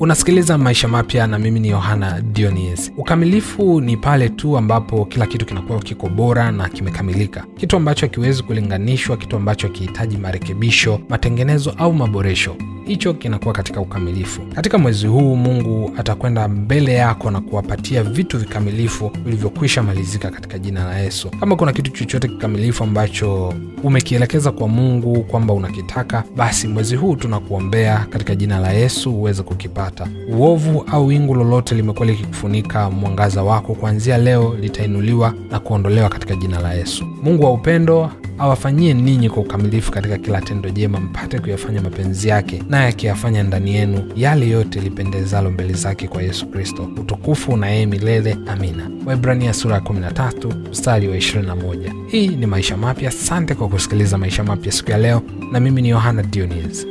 Unasikiliza Maisha Mapya na mimi ni Yohana Dionis. Ukamilifu ni pale tu ambapo kila kitu kinakuwa kiko bora na kimekamilika, kitu ambacho hakiwezi kulinganishwa, kitu ambacho hakihitaji marekebisho, matengenezo au maboresho hicho kinakuwa katika ukamilifu. Katika mwezi huu Mungu atakwenda mbele yako na kuwapatia vitu vikamilifu vilivyokwisha malizika katika jina la Yesu. Kama kuna kitu chochote kikamilifu ambacho umekielekeza kwa Mungu kwamba unakitaka, basi mwezi huu tunakuombea katika jina la Yesu uweze kukipata. Uovu au wingu lolote limekuwa likikufunika mwangaza wako, kuanzia leo litainuliwa na kuondolewa katika jina la Yesu. Mungu wa upendo awafanyie ninyi kwa ukamilifu katika kila tendo jema, mpate kuyafanya mapenzi yake, naye akiyafanya ndani yenu yale yote lipendezalo mbele zake kwa Yesu Kristo. Utukufu unayee milele. Amina. Waebrania sura ya 13 mstari wa 21. Hii ni Maisha Mapya. Asante kwa kusikiliza Maisha Mapya siku ya leo, na mimi ni Yohana Dionis.